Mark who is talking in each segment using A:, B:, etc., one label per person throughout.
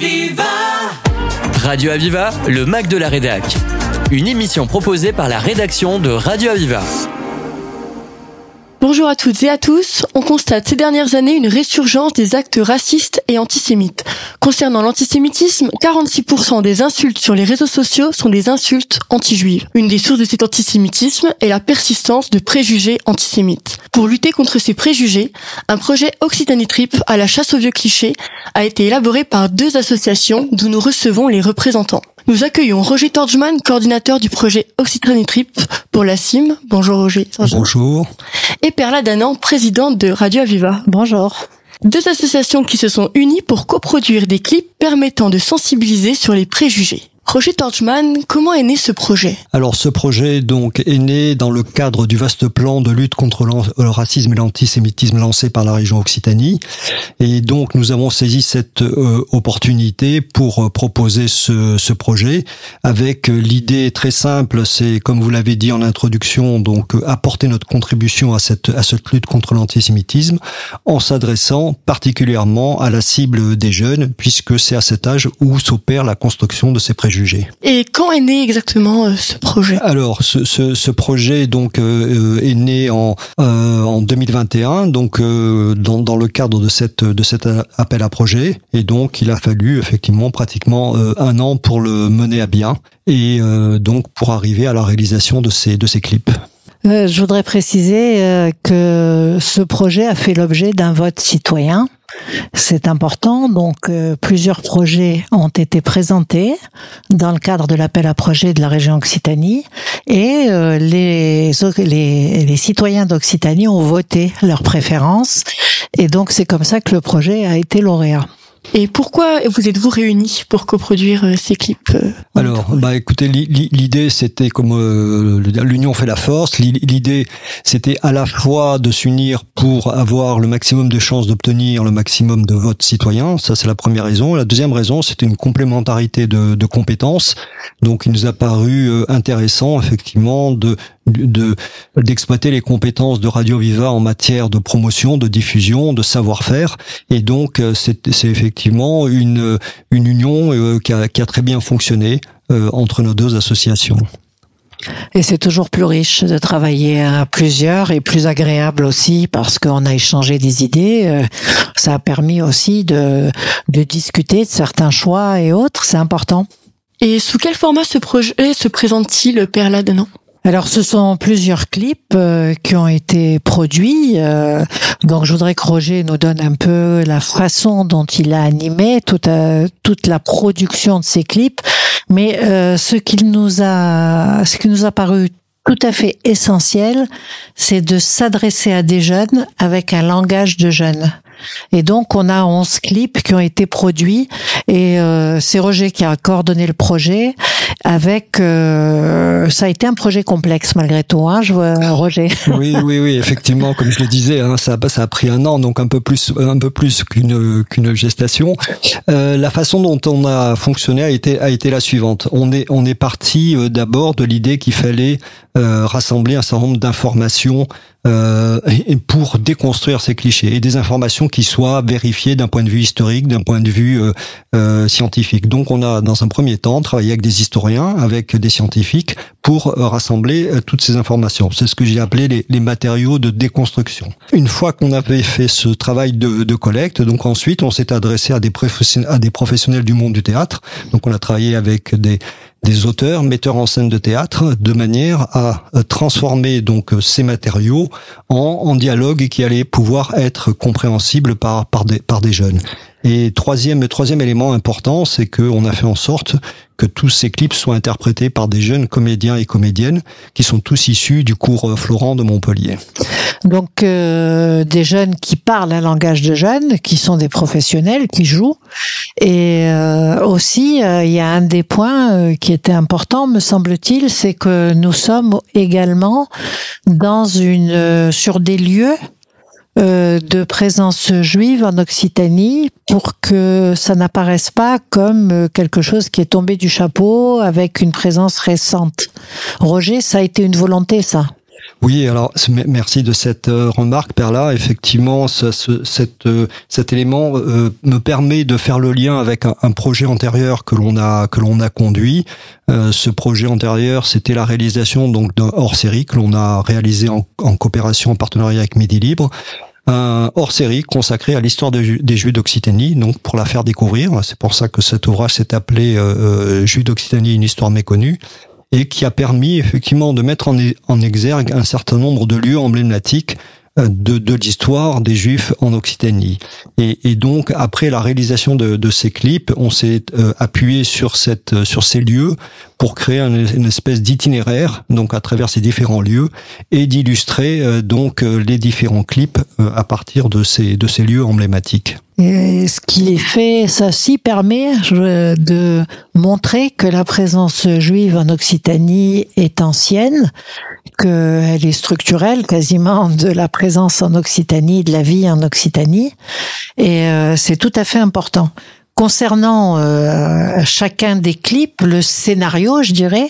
A: Aviva
B: Radio Aviva, le Mac de la Rédac. Une émission proposée par la rédaction de Radio Aviva.
C: Bonjour à toutes et à tous. On constate ces dernières années une résurgence des actes racistes et antisémites. Concernant l'antisémitisme, 46% des insultes sur les réseaux sociaux sont des insultes anti-juives. Une des sources de cet antisémitisme est la persistance de préjugés antisémites. Pour lutter contre ces préjugés, un projet Occitanie Trip à la chasse aux vieux clichés a été élaboré par deux associations d'où nous recevons les représentants. Nous accueillons Roger Torgman, coordinateur du projet Occitanie Trip pour la CIM. Bonjour Roger.
D: Bonjour.
C: Et Perla Danan, présidente de Radio Aviva.
E: Bonjour.
C: Deux associations qui se sont unies pour coproduire des clips permettant de sensibiliser sur les préjugés. Roger Torchman, comment est né ce projet?
D: Alors ce projet donc est né dans le cadre du vaste plan de lutte contre le racisme et l'antisémitisme lancé par la région Occitanie. Et donc nous avons saisi cette euh, opportunité pour euh, proposer ce, ce, projet avec euh, l'idée très simple, c'est comme vous l'avez dit en introduction, donc apporter notre contribution à cette à cette lutte contre l'antisémitisme en s'adressant particulièrement à la cible des jeunes puisque c'est à cet âge où s'opère la construction de ces préjugés
C: et quand est né exactement euh, ce projet?
D: Alors, ce, ce, ce, projet donc euh, est né en euh, en 2021, donc euh, dans, dans le cadre de cette de cet appel à projet, et donc il a fallu effectivement pratiquement euh, un an pour le mener à bien et donc pour arriver à la réalisation de ces de ces clips.
E: je voudrais préciser que ce projet a fait l'objet d'un vote citoyen c'est important. Donc, euh, plusieurs projets ont été présentés dans le cadre de l'appel à projet de la région Occitanie et euh, les, les, les citoyens d'Occitanie ont voté leurs préférences. Et donc, c'est comme ça que le projet a été lauréat.
C: Et pourquoi vous êtes-vous réunis pour coproduire euh, ces clips euh,
D: Alors, bah écoutez, l'idée c'était comme euh, l'union fait la force. L'idée c'était à la fois de s'unir pour avoir le maximum de chances d'obtenir le maximum de votes citoyens. Ça c'est la première raison. La deuxième raison c'était une complémentarité de, de compétences. Donc il nous a paru intéressant effectivement de de d'exploiter les compétences de Radio Viva en matière de promotion, de diffusion, de savoir-faire. Et donc c'est effectivement effectivement une, une union euh, qui, a, qui a très bien fonctionné euh, entre nos deux associations.
E: Et c'est toujours plus riche de travailler à plusieurs et plus agréable aussi parce qu'on a échangé des idées. Euh, ça a permis aussi de, de discuter de certains choix et autres. C'est important.
C: Et sous quel format ce projet se présente-t-il, Père Ladenant
E: alors, ce sont plusieurs clips euh, qui ont été produits. Euh, donc, je voudrais que Roger nous donne un peu la façon dont il a animé toute, euh, toute la production de ces clips. Mais ce qu'il nous a, ce qui nous a paru tout à fait essentiel, c'est de s'adresser à des jeunes avec un langage de jeunes. Et donc, on a 11 clips qui ont été produits et euh, c'est Roger qui a coordonné le projet avec... Euh, ça a été un projet complexe malgré tout, hein, je vois Roger.
D: Oui, oui, oui, effectivement, comme je le disais, hein, ça, a pris un an, donc un peu plus, un peu plus qu'une gestation. Euh, la façon dont on a fonctionné a été a été la suivante. On est on est parti euh, d'abord de l'idée qu'il fallait euh, rassembler un certain nombre d'informations euh, pour déconstruire ces clichés et des informations qui soient vérifiées d'un point de vue historique, d'un point de vue euh, euh, scientifique. Donc on a dans un premier temps travaillé avec des historiens, avec des scientifiques pour euh, rassembler toutes ces informations. C'est ce que j'ai appelé les, les, matériaux de déconstruction. Une fois qu'on avait fait ce travail de, de collecte, donc ensuite on s'est adressé à des, à des professionnels du monde du théâtre. Donc on a travaillé avec des des auteurs, metteurs en scène de théâtre, de manière à transformer donc ces matériaux en, en dialogue qui allait pouvoir être compréhensible par, par, des, par des jeunes. Et troisième, troisième élément important, c'est qu'on a fait en sorte que tous ces clips soient interprétés par des jeunes comédiens et comédiennes qui sont tous issus du cours Florent de Montpellier.
E: Donc euh, des jeunes qui parlent un langage de jeunes, qui sont des professionnels, qui jouent. Et euh, aussi, euh, il y a un des points euh, qui était important, me semble-t-il, c'est que nous sommes également dans une euh, sur des lieux de présence juive en Occitanie pour que ça n'apparaisse pas comme quelque chose qui est tombé du chapeau avec une présence récente. Roger, ça a été une volonté, ça?
D: Oui, alors merci de cette remarque, Perla. Effectivement, cet élément me permet de faire le lien avec un, un projet antérieur que l'on a que l'on a conduit. ce projet antérieur, c'était la réalisation donc d'un hors-série que l'on a réalisé en, en coopération, en partenariat avec Midi Libre un hors-série consacré à l'histoire des Juifs d'Occitanie, donc pour la faire découvrir. C'est pour ça que cet ouvrage s'est appelé euh, euh Juifs d'Occitanie, une histoire méconnue, et qui a permis effectivement de mettre en, en exergue un certain nombre de lieux emblématiques de, de l'histoire des Juifs en Occitanie. Et, donc, après la réalisation de, ces clips, on s'est euh, appuyé sur cette, sur ces lieux pour créer une espèce d'itinéraire, donc à travers ces différents lieux, et d'illustrer euh, donc les différents clips à partir de ces, de ces lieux emblématiques.
E: Et ce qui est fait, ça aussi permet de montrer que la présence juive en Occitanie est ancienne, qu'elle est structurelle quasiment de la présence en Occitanie, de la vie en Occitanie, et euh, c'est tout à fait important. Concernant euh, chacun des clips, le scénario, je dirais,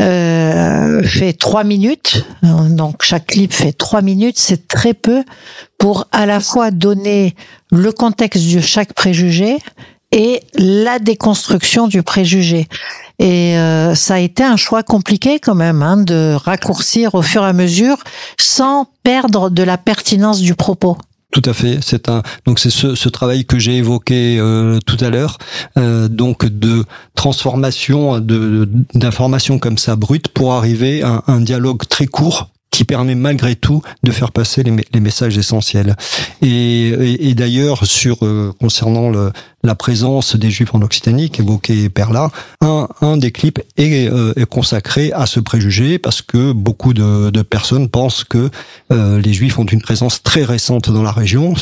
E: euh, fait trois minutes. Donc chaque clip fait trois minutes. C'est très peu pour à la fois donner le contexte de chaque préjugé et la déconstruction du préjugé. Et euh, ça a été un choix compliqué quand même hein, de raccourcir au fur et à mesure sans perdre de la pertinence du propos.
D: Tout à fait. C'est un donc c'est ce, ce, travail que j'ai évoqué euh, tout à l'heure, euh, donc de transformation de d'informations comme ça brutes pour arriver à un dialogue très court qui permet malgré tout de faire passer les, les messages essentiels. Et, et, et d'ailleurs, sur euh, concernant le, la présence des Juifs en Occitanie, qu'évoquait Perla, un, un des clips est, euh, est, consacré à ce préjugé parce que beaucoup de, de personnes pensent que euh, les Juifs ont une présence très récente dans la région.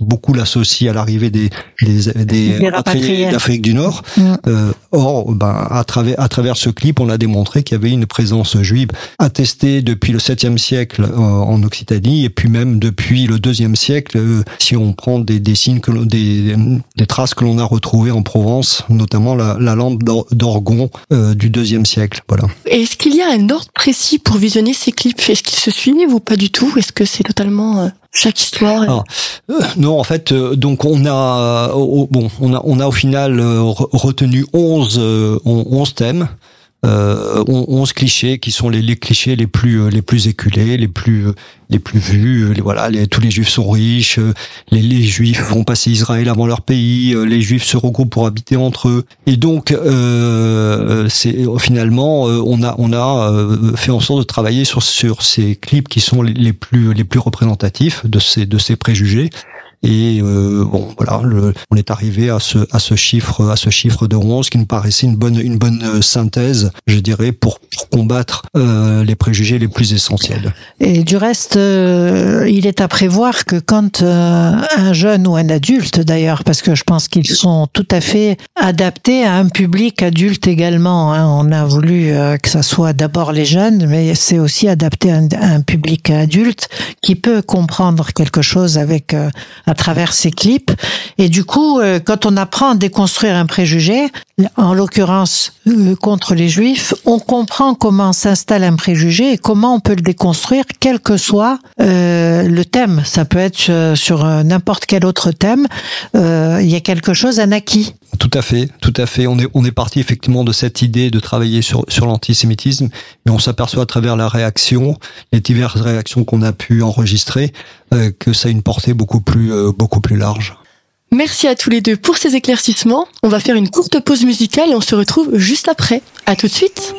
D: Beaucoup l'associent à l'arrivée des, des, des rapatriés d'Afrique du Nord. Mm. Euh, or, ben, à travers à travers ce clip, on a démontré qu'il y avait une présence juive attestée depuis le 7e siècle euh, en Occitanie et puis même depuis le 2e siècle, euh, si on prend des, des signes que des, des traces ce que l'on a retrouvé en Provence, notamment la, lampe d'orgon euh, du deuxième siècle. Voilà.
C: Est-ce qu'il y a un ordre précis pour visionner ces clips? Est-ce qu'ils se suivent ou pas du tout? Est-ce que c'est totalement euh, chaque histoire?
D: Ah, euh, Non, en fait, donc on a, bon, on a, on a au final retenu 11, 11 thèmes euh, 11 clichés qui sont les, les, clichés les plus euh, les plus éculés, les plus euh, les plus vus. Euh, les, voilà, les, tous les juifs sont riches. Les, les, juifs vont passer Israël avant leur pays. Les juifs se regroupent pour habiter entre eux. Et donc, euh, c'est finalement, on a on a fait en sorte de travailler sur sur ces clips qui sont les, les plus les plus représentatifs de ces de ces préjugés et euh, bon, voilà, on est arrivé à ce à ce chiffre à ce chiffre de 11 qui nous paraissait une bonne une bonne euh, synthèse, je dirais, pour, pour combattre euh, les préjugés les plus essentiels.
E: Et du reste, euh, il est à prévoir que quand un jeune ou un adulte, d'ailleurs, parce que je pense qu'ils sont tout à fait adaptés à un public adulte également. Hein, on a voulu que ça soit d'abord les jeunes, mais c'est aussi adapté à un, public adulte qui peut comprendre quelque chose avec à travers ces clips. Et du coup, euh, quand on apprend à déconstruire un préjugé, en l'occurrence euh, contre les juifs, on comprend comment s'installe un préjugé et comment on peut le déconstruire, quel que soit euh, le thème. Ça peut être sur n'importe quel autre thème. il y a quelque chose, un acquis.
D: Tout à fait, tout à fait. On est on est parti effectivement de cette idée de travailler sur sur l'antisémitisme, mais on s'aperçoit à travers la réaction, les diverses réactions qu'on a pu enregistrer, euh, que ça a une portée beaucoup plus euh, beaucoup plus large.
C: Merci à tous les deux pour ces éclaircissements. On va faire une courte pause musicale et on se retrouve juste après. À tout de suite.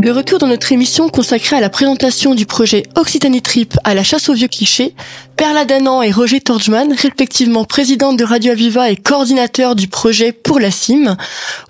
C: De retour dans notre émission consacrée à la présentation du projet Occitanie Trip à la chasse aux vieux clichés, Perla Danan et Roger Torgman, respectivement présidente de Radio Aviva et coordinateur du projet pour la CIM,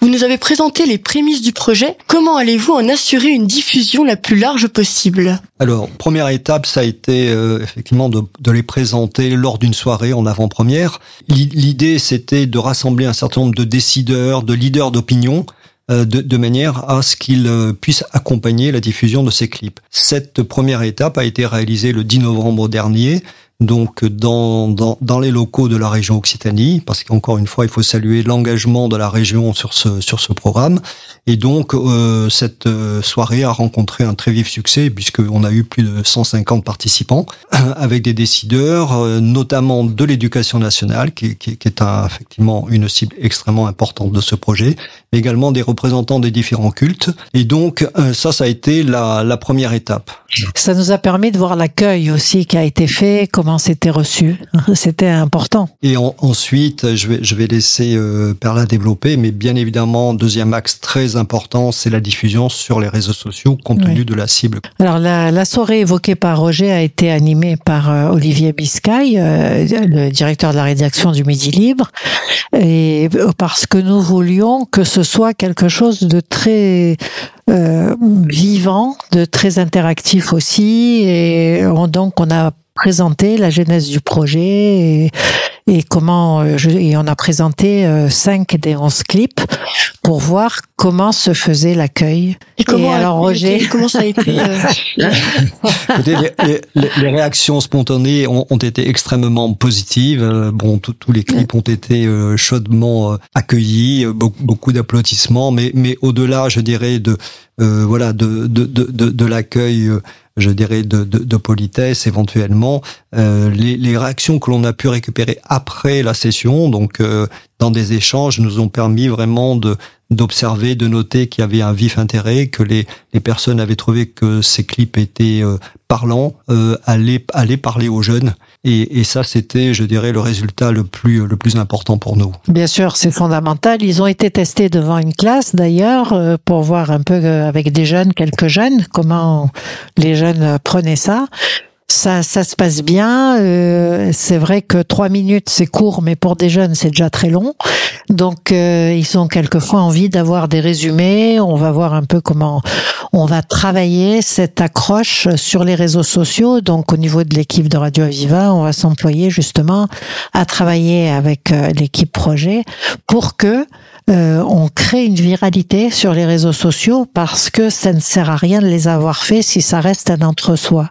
C: vous nous avez présenté les prémices du projet. Comment allez-vous en assurer une diffusion la plus large possible?
D: Alors, première étape, ça a été euh, effectivement de, de, les présenter lors d'une soirée en avant-première. L'idée, c'était de rassembler un certain nombre de décideurs, de leaders d'opinion de, de, manière à ce qu'il euh, puisse accompagner la diffusion de ces clips. Cette première étape a été réalisée le 10 novembre dernier donc dans, dans, dans, les locaux de la région Occitanie, parce qu'encore une fois, il faut saluer l'engagement de la région sur ce, sur ce programme. Et donc, euh, cette euh, soirée a rencontré un très vif succès, puisqu'on a eu plus de 150 participants, avec des décideurs, euh, notamment de l'éducation nationale, qui, qui, qui est un, effectivement une cible extrêmement importante de ce projet, mais également des représentants des différents cultes. Et donc, euh, ça, ça a été la, la première étape.
E: Ça nous a permis de voir l'accueil aussi qui a été fait, c'était reçu. C'était important.
D: Et en, ensuite, je vais, je vais laisser euh, Perla développer, mais bien évidemment, deuxième axe très important, c'est la diffusion sur les réseaux sociaux compte tenu oui. de la cible.
E: Alors la, la, soirée évoquée par Roger a été animée par euh, Olivier Biscay, euh, le directeur de la rédaction du Midi Libre, et parce que nous voulions que ce soit quelque chose de très vivant, de très interactif aussi, et on, donc on a présenté la genèse du projet et, et comment euh, je, et on a présenté euh, cinq des onze clips pour voir comment se faisait l'accueil.
C: Et, comment, et alors Roger, comment ça a été euh...
D: les, les, les, réactions spontanées ont, ont, été extrêmement positives. Euh, bon, tous les clips ont été euh, chaudement accueillis, beaucoup, beaucoup d'applaudissements, mais mais au-delà, je dirais de euh, voilà de de de, de, de l'accueil je dirais, de, de, de politesse éventuellement. Euh, les, les, réactions que l'on a pu récupérer après la session, donc euh, dans des échanges, nous ont permis vraiment de d'observer, de noter qu'il y avait un vif intérêt, que les, les personnes avaient trouvé que ces clips étaient euh, parlants, euh, allaient, allaient parler aux jeunes. Et, et ça, c'était, je dirais, le résultat le plus, le plus important pour nous.
E: Bien sûr, c'est fondamental. Ils ont été testés devant une classe, d'ailleurs, euh, pour voir un peu euh, avec des jeunes, quelques jeunes, comment les jeunes prenaient ça ça, ça se passe bien. Euh, c'est vrai que trois minutes c'est court, mais pour des jeunes c'est déjà très long. Donc euh, ils ont quelquefois envie d'avoir des résumés. On va voir un peu comment on va travailler cette accroche sur les réseaux sociaux. Donc au niveau de l'équipe de Radio Aviva, on va s'employer justement à travailler avec euh, l'équipe projet pour que euh, on crée une viralité sur les réseaux sociaux parce que ça ne sert à rien de les avoir fait si ça reste un entre-soi.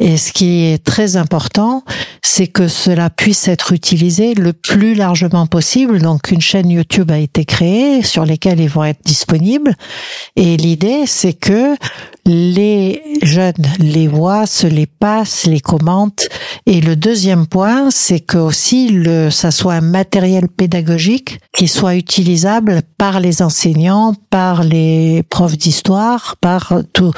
E: Et ce qui est très important, c'est que cela puisse être utilisé le plus largement possible. Donc une chaîne YouTube a été créée sur lesquelles ils vont être disponibles. Et l'idée, c'est que les jeunes les voient, se les passent, les commentent. Et le deuxième point, c'est que aussi le, ça soit un matériel pédagogique qui soit utilisable par les enseignants, par les profs d'histoire, par tout,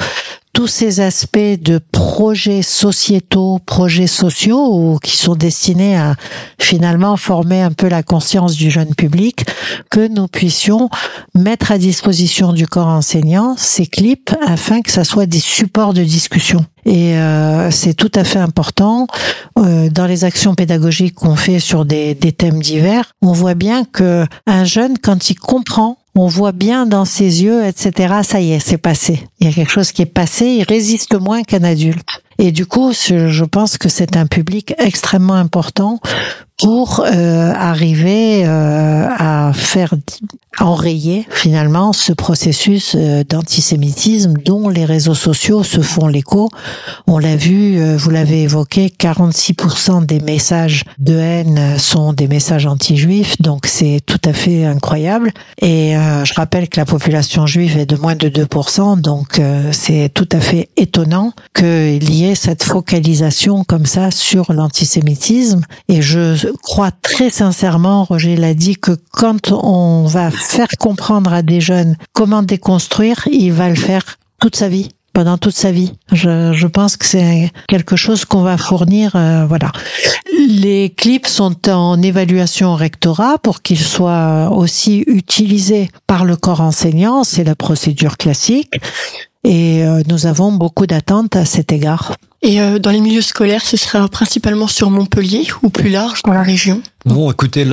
E: tous ces aspects de projets sociétaux, projets sociaux qui sont destinés à finalement former un peu la conscience du jeune public, que nous puissions mettre à disposition du corps enseignant ces clips afin que ça soit des supports de discussion. Et euh, c'est tout à fait important euh, dans les actions pédagogiques qu'on fait sur des, des thèmes divers. On voit bien que un jeune, quand il comprend on voit bien dans ses yeux, etc. Ça y est, c'est passé. Il y a quelque chose qui est passé. Il résiste moins qu'un adulte. Et du coup, je pense que c'est un public extrêmement important pour euh, arriver euh, à faire enrayer finalement ce processus euh, d'antisémitisme dont les réseaux sociaux se font l'écho. On l'a vu, euh, vous l'avez évoqué, 46% des messages de haine sont des messages anti-juifs, donc c'est tout à fait incroyable. Et euh, je rappelle que la population juive est de moins de 2%, donc c'est tout à fait étonnant qu'il y ait cette focalisation comme ça sur l'antisémitisme. Et je crois très sincèrement, Roger l'a dit, que quand on va faire comprendre à des jeunes comment déconstruire, il va le faire toute sa vie pendant toute sa vie. Je, je pense que c'est quelque chose qu'on va fournir. Euh, voilà. Les clips sont en évaluation au rectorat pour qu'ils soient aussi utilisés par le corps enseignant. C'est la procédure classique. Et euh, nous avons beaucoup d'attentes à cet égard.
C: Et euh, dans les milieux scolaires, ce sera principalement sur Montpellier ou plus large dans la région?
D: Non, écoutez,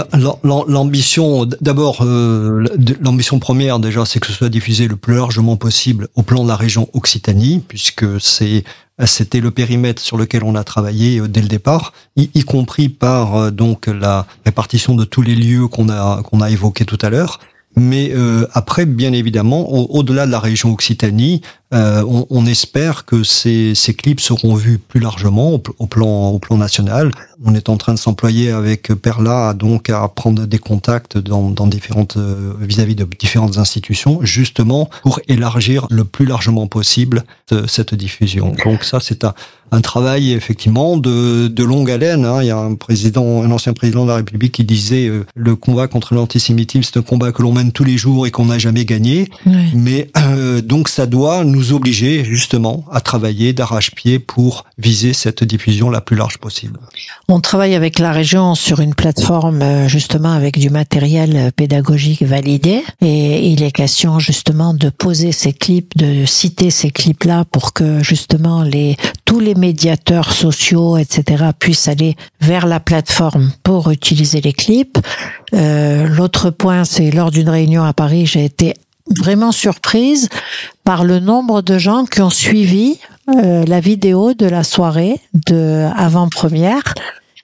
D: l'ambition, d'abord, euh, l'ambition première déjà, c'est que ce soit diffusé le plus largement possible au plan de la région Occitanie, puisque c'est c'était le périmètre sur lequel on a travaillé dès le départ, y, y compris par donc la répartition de tous les lieux qu'on a qu'on a évoqués tout à l'heure. Mais euh, après, bien évidemment, au-delà de la région Occitanie, euh, on, on, espère que ces, ces, clips seront vus plus largement au, plan, au plan national. On est en train de s'employer avec Perla donc à prendre des contacts dans, dans différentes euh, vis-à-vis de différentes institutions, justement pour élargir le plus largement possible cette diffusion. Donc ça, c'est un, un travail effectivement de, de longue haleine. Hein. Il y a un président, un ancien président de la République qui disait euh, le combat contre l'antisémitisme, c'est un combat que l'on mène tous les jours et qu'on n'a jamais gagné. Mais euh, donc ça doit nous obliger justement à travailler d'arrache-pied pour viser cette diffusion la plus large possible.
E: On travaille avec la région sur une plateforme euh, justement avec du matériel pédagogique validé et il est question justement de poser ces clips, de citer ces clips-là pour que justement les tous les médiateurs sociaux, etc., puissent aller vers la plateforme pour utiliser les clips. Euh, L'autre point, c'est lors d'une réunion à Paris, j'ai été vraiment surprise par le nombre de gens qui ont suivi euh, la vidéo de la soirée de avant-première.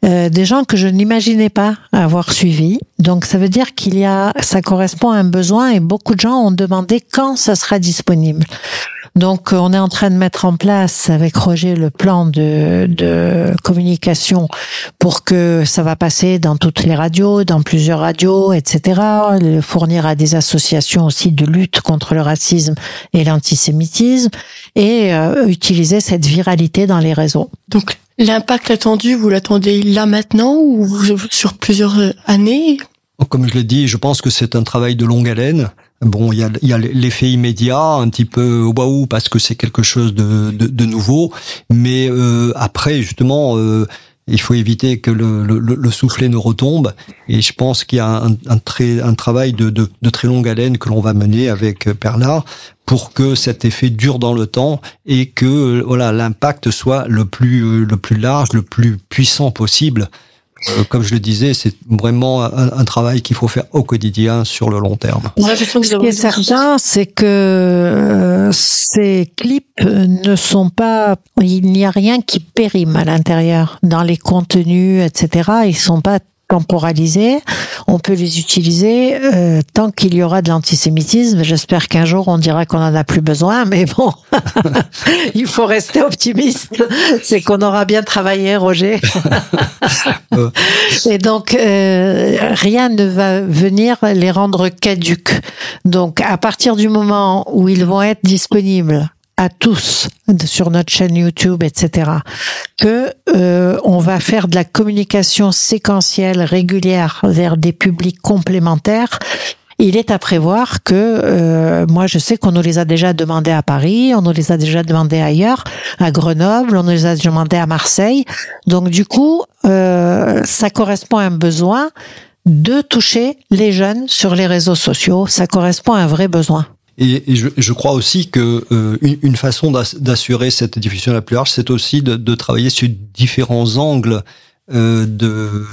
E: Euh, des gens que je n'imaginais pas avoir suivi. Donc ça veut dire qu'il y a, ça correspond à un besoin et beaucoup de gens ont demandé quand ça sera disponible. Donc, on est en train de mettre en place avec Roger le plan de, de communication pour que ça va passer dans toutes les radios, dans plusieurs radios, etc. Le fournir à des associations aussi de lutte contre le racisme et l'antisémitisme et euh, utiliser cette viralité dans les réseaux.
C: Donc, l'impact attendu, vous l'attendez là maintenant ou sur plusieurs années?
D: Comme je l'ai dit, je pense que c'est un travail de longue haleine. Bon, il y a, y a l'effet immédiat, un petit peu waouh parce que c'est quelque chose de, de, de nouveau, mais euh, après justement. Euh, il faut éviter que le, le, le, soufflet ne retombe. Et je pense qu'il y a un, un, très, un travail de, de, de très longue haleine que l'on va mener avec Perla pour que cet effet dure dans le temps et que voilà l'impact soit le plus le plus large, le plus puissant possible. Euh, comme je le disais, c'est vraiment un, travail qu'il faut faire au quotidien sur le long terme.
E: Ce qui est certain, c'est que euh, ces clips ne sont pas, il n'y a rien qui périme à l'intérieur dans les contenus, etc. Ils sont pas temporalisés, on peut les utiliser euh, tant qu'il y aura de l'antisémitisme. J'espère qu'un jour on dira qu'on en a plus besoin, mais bon, il faut rester optimiste. C'est qu'on aura bien travaillé, Roger. Et donc euh, rien ne va venir les rendre caduques. Donc à partir du moment où ils vont être disponibles à tous sur notre chaîne YouTube, etc., que euh, on va faire de la communication séquentielle régulière vers des publics complémentaires. Il est à prévoir que euh, moi je sais qu'on nous les a déjà demandé à Paris, on nous les a déjà demandé ailleurs, à Grenoble, on nous les a demandé à Marseille. Donc du coup, euh, ça correspond à un besoin de toucher les jeunes sur les réseaux sociaux. Ça correspond à un vrai besoin.
D: Et, je, crois aussi que euh, façon d'assurer cette diffusion la plus large, c'est aussi de, travailler sur différents angles euh, de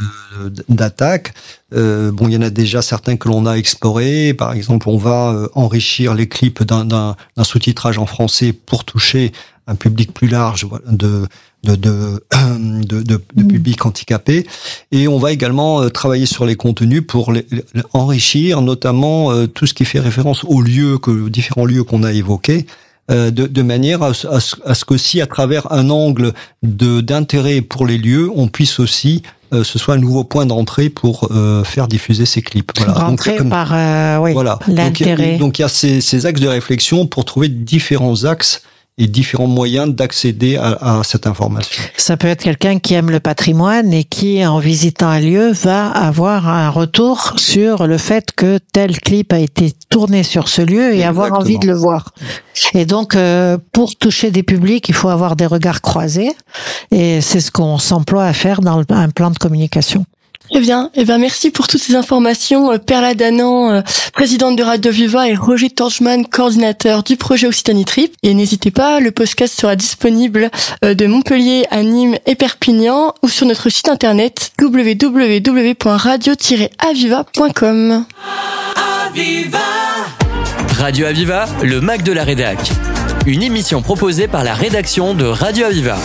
D: d'attaque. Euh, bon, il y en a déjà certains que l'on a explorés. Par exemple, on va euh, enrichir les clips d'un sous-titrage en français pour toucher un public plus large de de, de, de, de, mm. public handicapé. Et on va également euh, travailler sur les contenus pour les, enrichir, notamment tout ce qui fait référence aux lieux, que, aux différents lieux qu'on a évoqués. Euh, de, de, manière à, à, à ce qu'aussi à travers un angle de d'intérêt pour les lieux, on puisse aussi ce soit un nouveau point d'entrée pour faire diffuser ces clips.
E: Voilà. Donc, par oui, voilà. l'intérêt.
D: Donc il y a ces, ces, axes de réflexion pour trouver différents axes et différents moyens d'accéder à, à, cette information.
E: Ça peut être quelqu'un qui aime le patrimoine et qui, en visitant un lieu, va avoir un retour sur le fait que tel clip a été tourné sur ce lieu et avoir envie de le voir. Et donc, euh, pour toucher des publics, il faut avoir des regards croisés et c'est ce qu'on s'emploie à faire dans un plan de communication.
C: Très bien. Eh ben, merci pour toutes ces informations. Euh, Perla Danan, euh, présidente de Radio Viva et Roger Torchman, coordinateur du projet Occitanie Trip. Et n'hésitez pas, le podcast sera disponible euh, de Montpellier à Nîmes et Perpignan ou sur notre site internet www.radio-aviva.com.
B: Radio Aviva, le Mac de la Rédac. Une émission proposée par la rédaction de Radio Aviva.